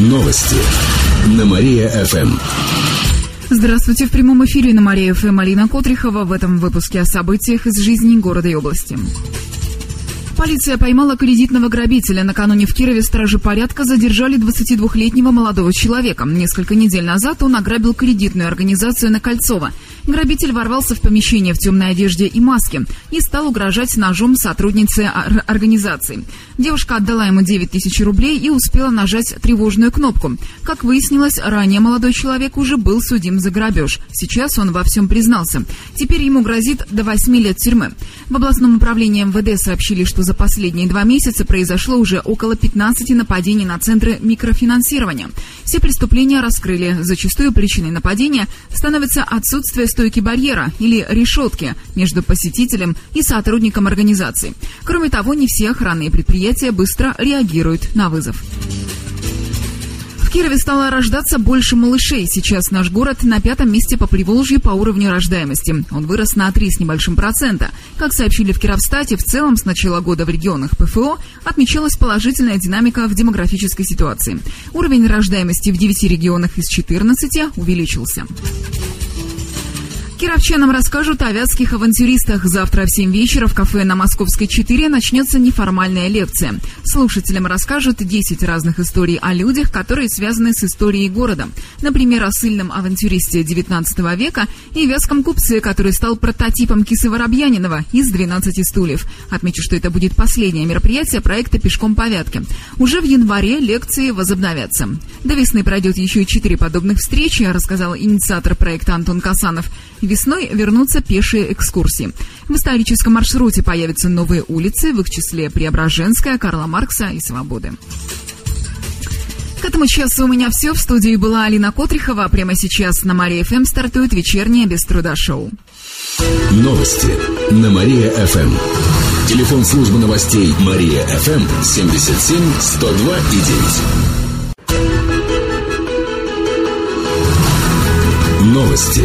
Новости на Мария-ФМ. Здравствуйте. В прямом эфире на Мария-ФМ Алина Котрихова. В этом выпуске о событиях из жизни города и области. Полиция поймала кредитного грабителя. Накануне в Кирове стражи порядка задержали 22-летнего молодого человека. Несколько недель назад он ограбил кредитную организацию на Кольцово. Грабитель ворвался в помещение в темной одежде и маске и стал угрожать ножом сотруднице организации. Девушка отдала ему 9 тысяч рублей и успела нажать тревожную кнопку. Как выяснилось, ранее молодой человек уже был судим за грабеж. Сейчас он во всем признался. Теперь ему грозит до 8 лет тюрьмы. В областном управлении МВД сообщили, что за последние два месяца произошло уже около 15 нападений на центры микрофинансирования. Все преступления раскрыли. Зачастую причиной нападения становится отсутствие стойки барьера или решетки между посетителем и сотрудником организации. Кроме того, не все охранные предприятия быстро реагируют на вызов. В Кирове стало рождаться больше малышей. Сейчас наш город на пятом месте по Приволжью по уровню рождаемости. Он вырос на 3 с небольшим процента. Как сообщили в Кировстате, в целом с начала года в регионах ПФО отмечалась положительная динамика в демографической ситуации. Уровень рождаемости в 9 регионах из 14 увеличился. Кировчанам расскажут о вятских авантюристах. Завтра в 7 вечера в кафе на Московской 4 начнется неформальная лекция. Слушателям расскажут 10 разных историй о людях, которые связаны с историей города. Например, о сильном авантюристе 19 века и вятском купце, который стал прототипом Кисы Воробьянинова из «12 стульев». Отмечу, что это будет последнее мероприятие проекта «Пешком по Вятке». Уже в январе лекции возобновятся. До весны пройдет еще и четыре подобных встречи, рассказал инициатор проекта Антон Касанов. Весной вернутся пешие экскурсии. В историческом маршруте появятся новые улицы, в их числе Преображенская, Карла Маркса и Свободы. К этому часу у меня все. В студии была Алина Котрихова. Прямо сейчас на Мария ФМ стартует вечернее без труда шоу. Новости на Мария-ФМ. Телефон службы новостей Мария-ФМ 77 102 и 9. Новости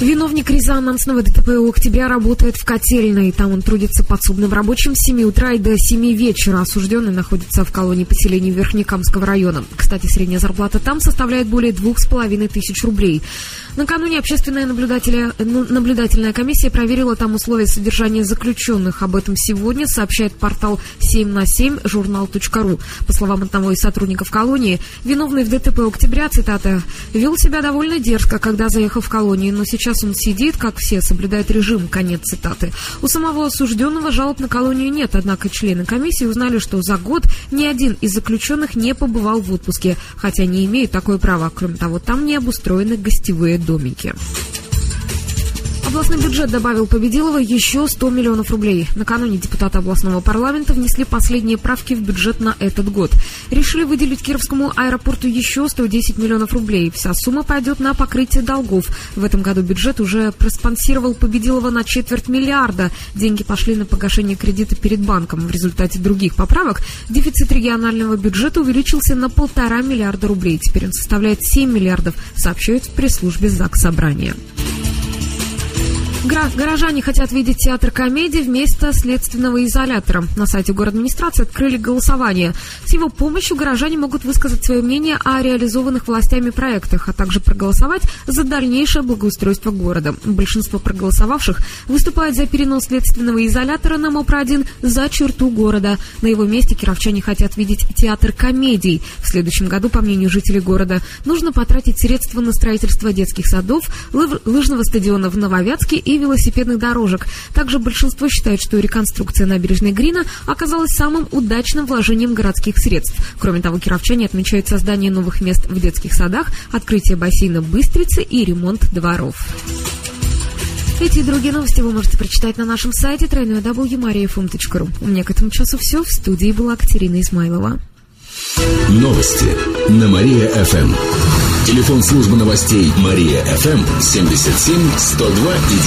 Виновник резонансного ДТП у октября работает в котельной. Там он трудится подсобным рабочим с 7 утра и до 7 вечера. Осужденный находится в колонии поселения Верхнекамского района. Кстати, средняя зарплата там составляет более двух с половиной тысяч рублей. Накануне общественная ну, наблюдательная комиссия проверила там условия содержания заключенных. Об этом сегодня сообщает портал 7 на 7 журнал.ру. По словам одного из сотрудников колонии, виновный в ДТП октября, цитата, «вел себя довольно дерзко, когда заехал в колонию, но сейчас он сидит, как все, соблюдает режим». Конец цитаты. У самого осужденного жалоб на колонию нет, однако члены комиссии узнали, что за год ни один из заключенных не побывал в отпуске, хотя не имеет такое право. Кроме того, там не обустроены гостевые домики. Областной бюджет добавил Победилова еще 100 миллионов рублей. Накануне депутаты областного парламента внесли последние правки в бюджет на этот год. Решили выделить Кировскому аэропорту еще 110 миллионов рублей. Вся сумма пойдет на покрытие долгов. В этом году бюджет уже проспонсировал Победилова на четверть миллиарда. Деньги пошли на погашение кредита перед банком. В результате других поправок дефицит регионального бюджета увеличился на полтора миллиарда рублей. Теперь он составляет 7 миллиардов, сообщают в пресс-службе ЗАГС Собрания. Горожане хотят видеть театр комедии вместо следственного изолятора. На сайте город администрации открыли голосование. С его помощью горожане могут высказать свое мнение о реализованных властями проектах, а также проголосовать за дальнейшее благоустройство города. Большинство проголосовавших выступает за перенос следственного изолятора на МОПР-1 за черту города. На его месте кировчане хотят видеть театр комедий. В следующем году, по мнению жителей города, нужно потратить средства на строительство детских садов, лыжного стадиона в Нововятске и велосипедных дорожек. Также большинство считает, что реконструкция набережной Грина оказалась самым удачным вложением городских средств. Кроме того, кировчане отмечают создание новых мест в детских садах, открытие бассейна Быстрицы и ремонт дворов. Эти и другие новости вы можете прочитать на нашем сайте www.mariafm.ru. У меня к этому часу все. В студии была Катерина Измайлова. Новости на Мария-ФМ. Телефон службы новостей Мария ФМ 77 102 и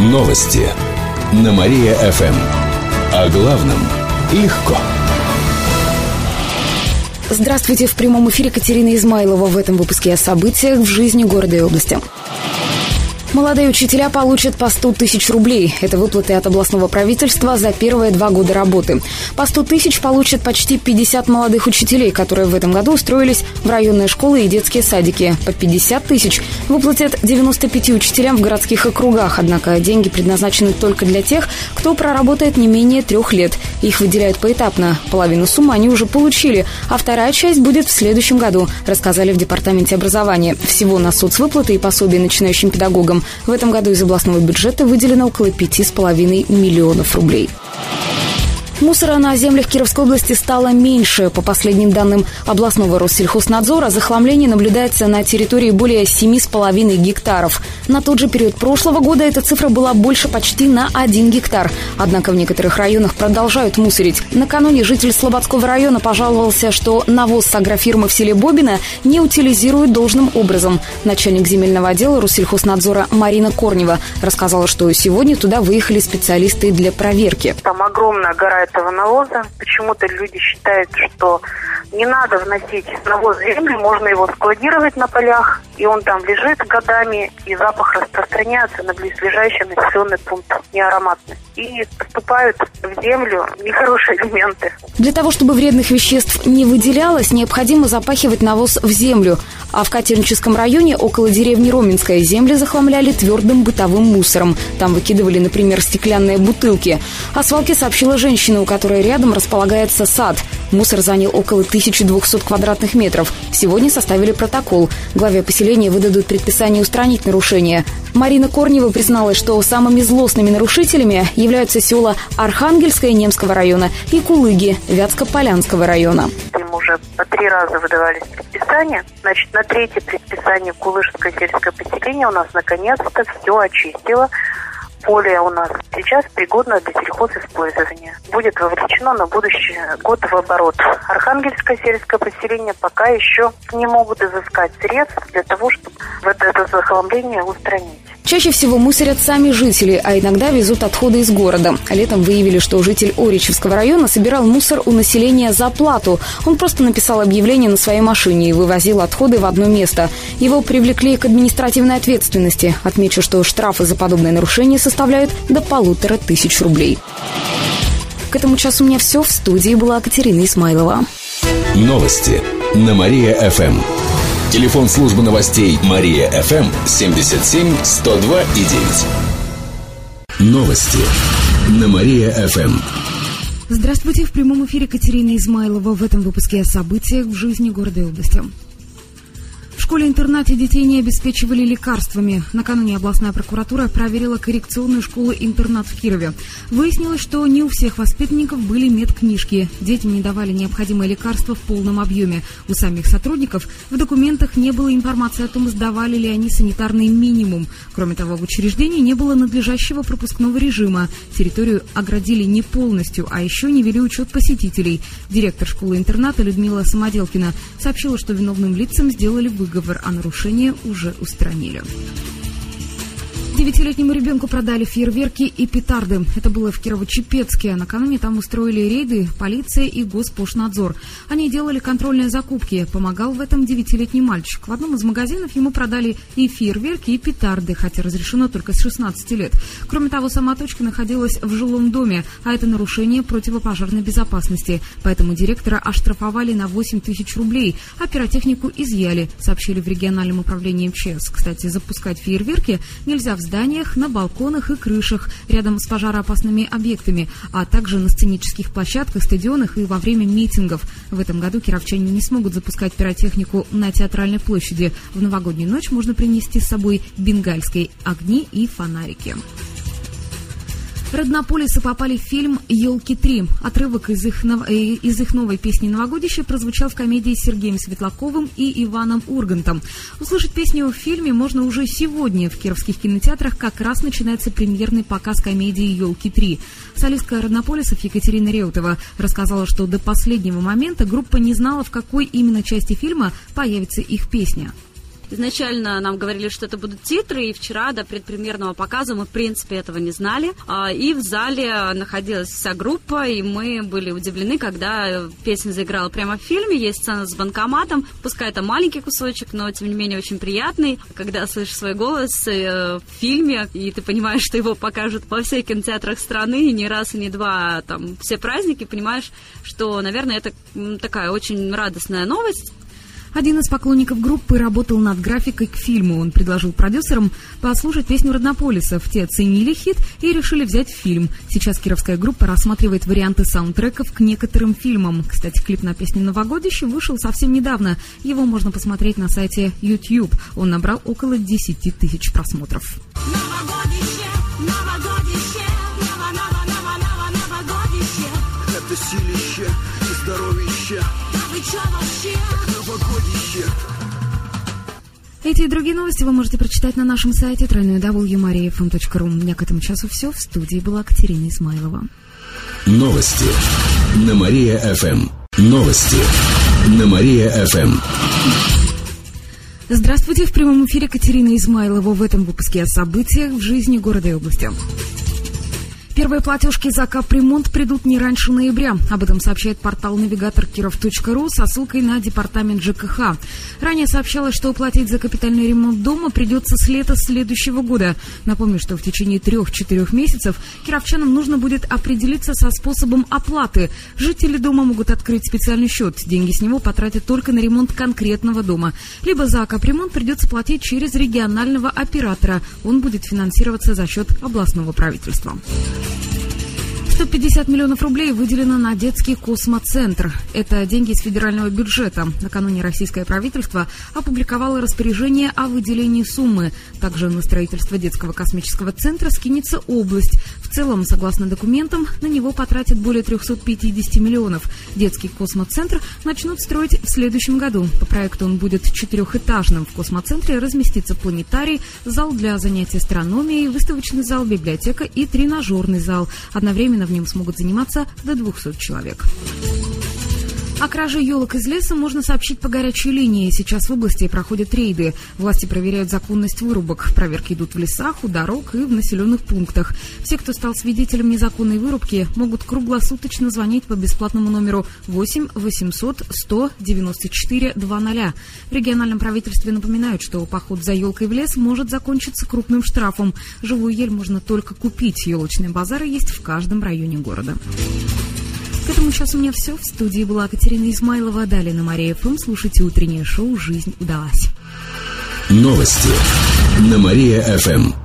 9. Новости на Мария ФМ. О главном легко. Здравствуйте, в прямом эфире Катерина Измайлова в этом выпуске о событиях в жизни города и области. Молодые учителя получат по 100 тысяч рублей. Это выплаты от областного правительства за первые два года работы. По 100 тысяч получат почти 50 молодых учителей, которые в этом году устроились в районные школы и детские садики. По 50 тысяч выплатят 95 учителям в городских округах. Однако деньги предназначены только для тех, кто проработает не менее трех лет. Их выделяют поэтапно. Половину суммы они уже получили, а вторая часть будет в следующем году, рассказали в Департаменте образования. Всего на соцвыплаты и пособия начинающим педагогам в этом году из областного бюджета выделено около 5,5 миллионов рублей. Мусора на землях Кировской области стало меньше. По последним данным областного Россельхознадзора, захламление наблюдается на территории более 7,5 гектаров. На тот же период прошлого года эта цифра была больше почти на 1 гектар. Однако в некоторых районах продолжают мусорить. Накануне житель Слободского района пожаловался, что навоз с агрофирмы в селе Бобина не утилизируют должным образом. Начальник земельного отдела Россельхознадзора Марина Корнева рассказала, что сегодня туда выехали специалисты для проверки. Там огромная гора этого навоза. Почему-то люди считают, что не надо вносить навоз в землю, можно его складировать на полях, и он там лежит годами, и запах распространяется на близлежащий населенный пункт, неароматный. И поступают в землю нехорошие элементы. Для того, чтобы вредных веществ не выделялось, необходимо запахивать навоз в землю. А в Катеринческом районе около деревни Роменская земли захламляли твердым бытовым мусором. Там выкидывали, например, стеклянные бутылки. О свалке сообщила женщина, у которой рядом располагается сад. Мусор занял около 1200 квадратных метров. Сегодня составили протокол. Главе поселения выдадут предписание устранить нарушения. Марина Корнева призналась, что самыми злостными нарушителями являются села Архангельское Немского района и Кулыги Вятско-Полянского района. Им уже по три раза выдавались предписания. Значит, на третье предписание Кулыжское сельское поселение у нас наконец-то все очистило поле у нас сейчас пригодно для сельхозиспользования. Будет вовлечено на будущий год в оборот. Архангельское сельское поселение пока еще не могут изыскать средств для того, чтобы это, это захламление устранить. Чаще всего мусорят сами жители, а иногда везут отходы из города. Летом выявили, что житель Оричевского района собирал мусор у населения за плату. Он просто написал объявление на своей машине и вывозил отходы в одно место. Его привлекли к административной ответственности. Отмечу, что штрафы за подобное нарушение составляют до полутора тысяч рублей. К этому часу у меня все. В студии была Катерина Исмайлова. Новости на Мария-ФМ. Телефон службы новостей Мария ФМ 77 102 и 9. Новости на Мария ФМ. Здравствуйте, в прямом эфире Катерина Измайлова. В этом выпуске о событиях в жизни города и области. Школе-интернате детей не обеспечивали лекарствами. Накануне областная прокуратура проверила коррекционную школу-интернат в Кирове. Выяснилось, что не у всех воспитанников были медкнижки. Детям не давали необходимые лекарства в полном объеме. У самих сотрудников в документах не было информации о том, сдавали ли они санитарный минимум. Кроме того, в учреждении не было надлежащего пропускного режима. Территорию оградили не полностью, а еще не вели учет посетителей. Директор школы-интерната Людмила Самоделкина сообщила, что виновным лицам сделали выговор выговор, а нарушение уже устранили. Девятилетнему ребенку продали фейерверки и петарды. Это было в Кирово-Чепецке. Накануне там устроили рейды полиция и Госпошнадзор. Они делали контрольные закупки. Помогал в этом девятилетний мальчик. В одном из магазинов ему продали и фейерверки, и петарды, хотя разрешено только с 16 лет. Кроме того, сама точка находилась в жилом доме, а это нарушение противопожарной безопасности. Поэтому директора оштрафовали на 8 тысяч рублей, а пиротехнику изъяли, сообщили в региональном управлении МЧС. Кстати, запускать фейерверки нельзя в зданиях, на балконах и крышах, рядом с пожароопасными объектами, а также на сценических площадках, стадионах и во время митингов. В этом году кировчане не смогут запускать пиротехнику на театральной площади. В новогоднюю ночь можно принести с собой бенгальские огни и фонарики. Роднополисы попали в фильм «Елки 3». Отрывок из их. Э, из их новой песни «Новогодище» прозвучал в комедии с Сергеем Светлаковым и Иваном Ургантом. Услышать песню в фильме можно уже сегодня. В кировских кинотеатрах как раз начинается премьерный показ комедии «Елки 3». Солистка Роднополисов Екатерина Реутова рассказала, что до последнего момента группа не знала, в какой именно части фильма появится их песня. Изначально нам говорили, что это будут титры, и вчера до предпремьерного показа мы, в принципе, этого не знали. А, и в зале находилась вся группа, и мы были удивлены, когда песня заиграла прямо в фильме. Есть сцена с банкоматом, пускай это маленький кусочек, но, тем не менее, очень приятный. Когда слышишь свой голос э, в фильме, и ты понимаешь, что его покажут во всех кинотеатрах страны, и не раз, и не два, а там, все праздники, понимаешь, что, наверное, это такая очень радостная новость. Один из поклонников группы работал над графикой к фильму. Он предложил продюсерам послушать песню Роднополисов. Те оценили хит и решили взять фильм. Сейчас кировская группа рассматривает варианты саундтреков к некоторым фильмам. Кстати, клип на песню «Новогодище» вышел совсем недавно. Его можно посмотреть на сайте YouTube. Он набрал около 10 тысяч просмотров. Это силище и здоровище. Да вы чё вообще? Эти и другие новости вы можете прочитать на нашем сайте www.mariafm.ru. У меня к этому часу все. В студии была Катерина Измайлова. Новости на Мария-ФМ. Новости на Мария-ФМ. Здравствуйте, в прямом эфире Катерина Измайлова. В этом выпуске о событиях в жизни города и области. Первые платежки за капремонт придут не раньше ноября. Об этом сообщает портал навигатор киров.ру со ссылкой на департамент ЖКХ. Ранее сообщалось, что уплатить за капитальный ремонт дома придется с лета следующего года. Напомню, что в течение трех-четырех месяцев кировчанам нужно будет определиться со способом оплаты. Жители дома могут открыть специальный счет. Деньги с него потратят только на ремонт конкретного дома. Либо за капремонт придется платить через регионального оператора. Он будет финансироваться за счет областного правительства. 150 миллионов рублей выделено на детский космоцентр. Это деньги из федерального бюджета. Накануне российское правительство опубликовало распоряжение о выделении суммы. Также на строительство детского космического центра скинется область. Целом, согласно документам, на него потратят более 350 миллионов. Детский космоцентр начнут строить в следующем году. По проекту он будет четырехэтажным. В космоцентре разместится планетарий, зал для занятий астрономией, выставочный зал, библиотека и тренажерный зал. Одновременно в нем смогут заниматься до 200 человек. О краже елок из леса можно сообщить по горячей линии. Сейчас в области проходят рейды. Власти проверяют законность вырубок. Проверки идут в лесах, у дорог и в населенных пунктах. Все, кто стал свидетелем незаконной вырубки, могут круглосуточно звонить по бесплатному номеру 8 800 100 94 00. В региональном правительстве напоминают, что поход за елкой в лес может закончиться крупным штрафом. Живую ель можно только купить. Елочные базары есть в каждом районе города. К этому часу у меня все. В студии была Катерина Измайлова. Далее на Мария ФМ слушайте утреннее шоу «Жизнь удалась». Новости на Мария ФМ.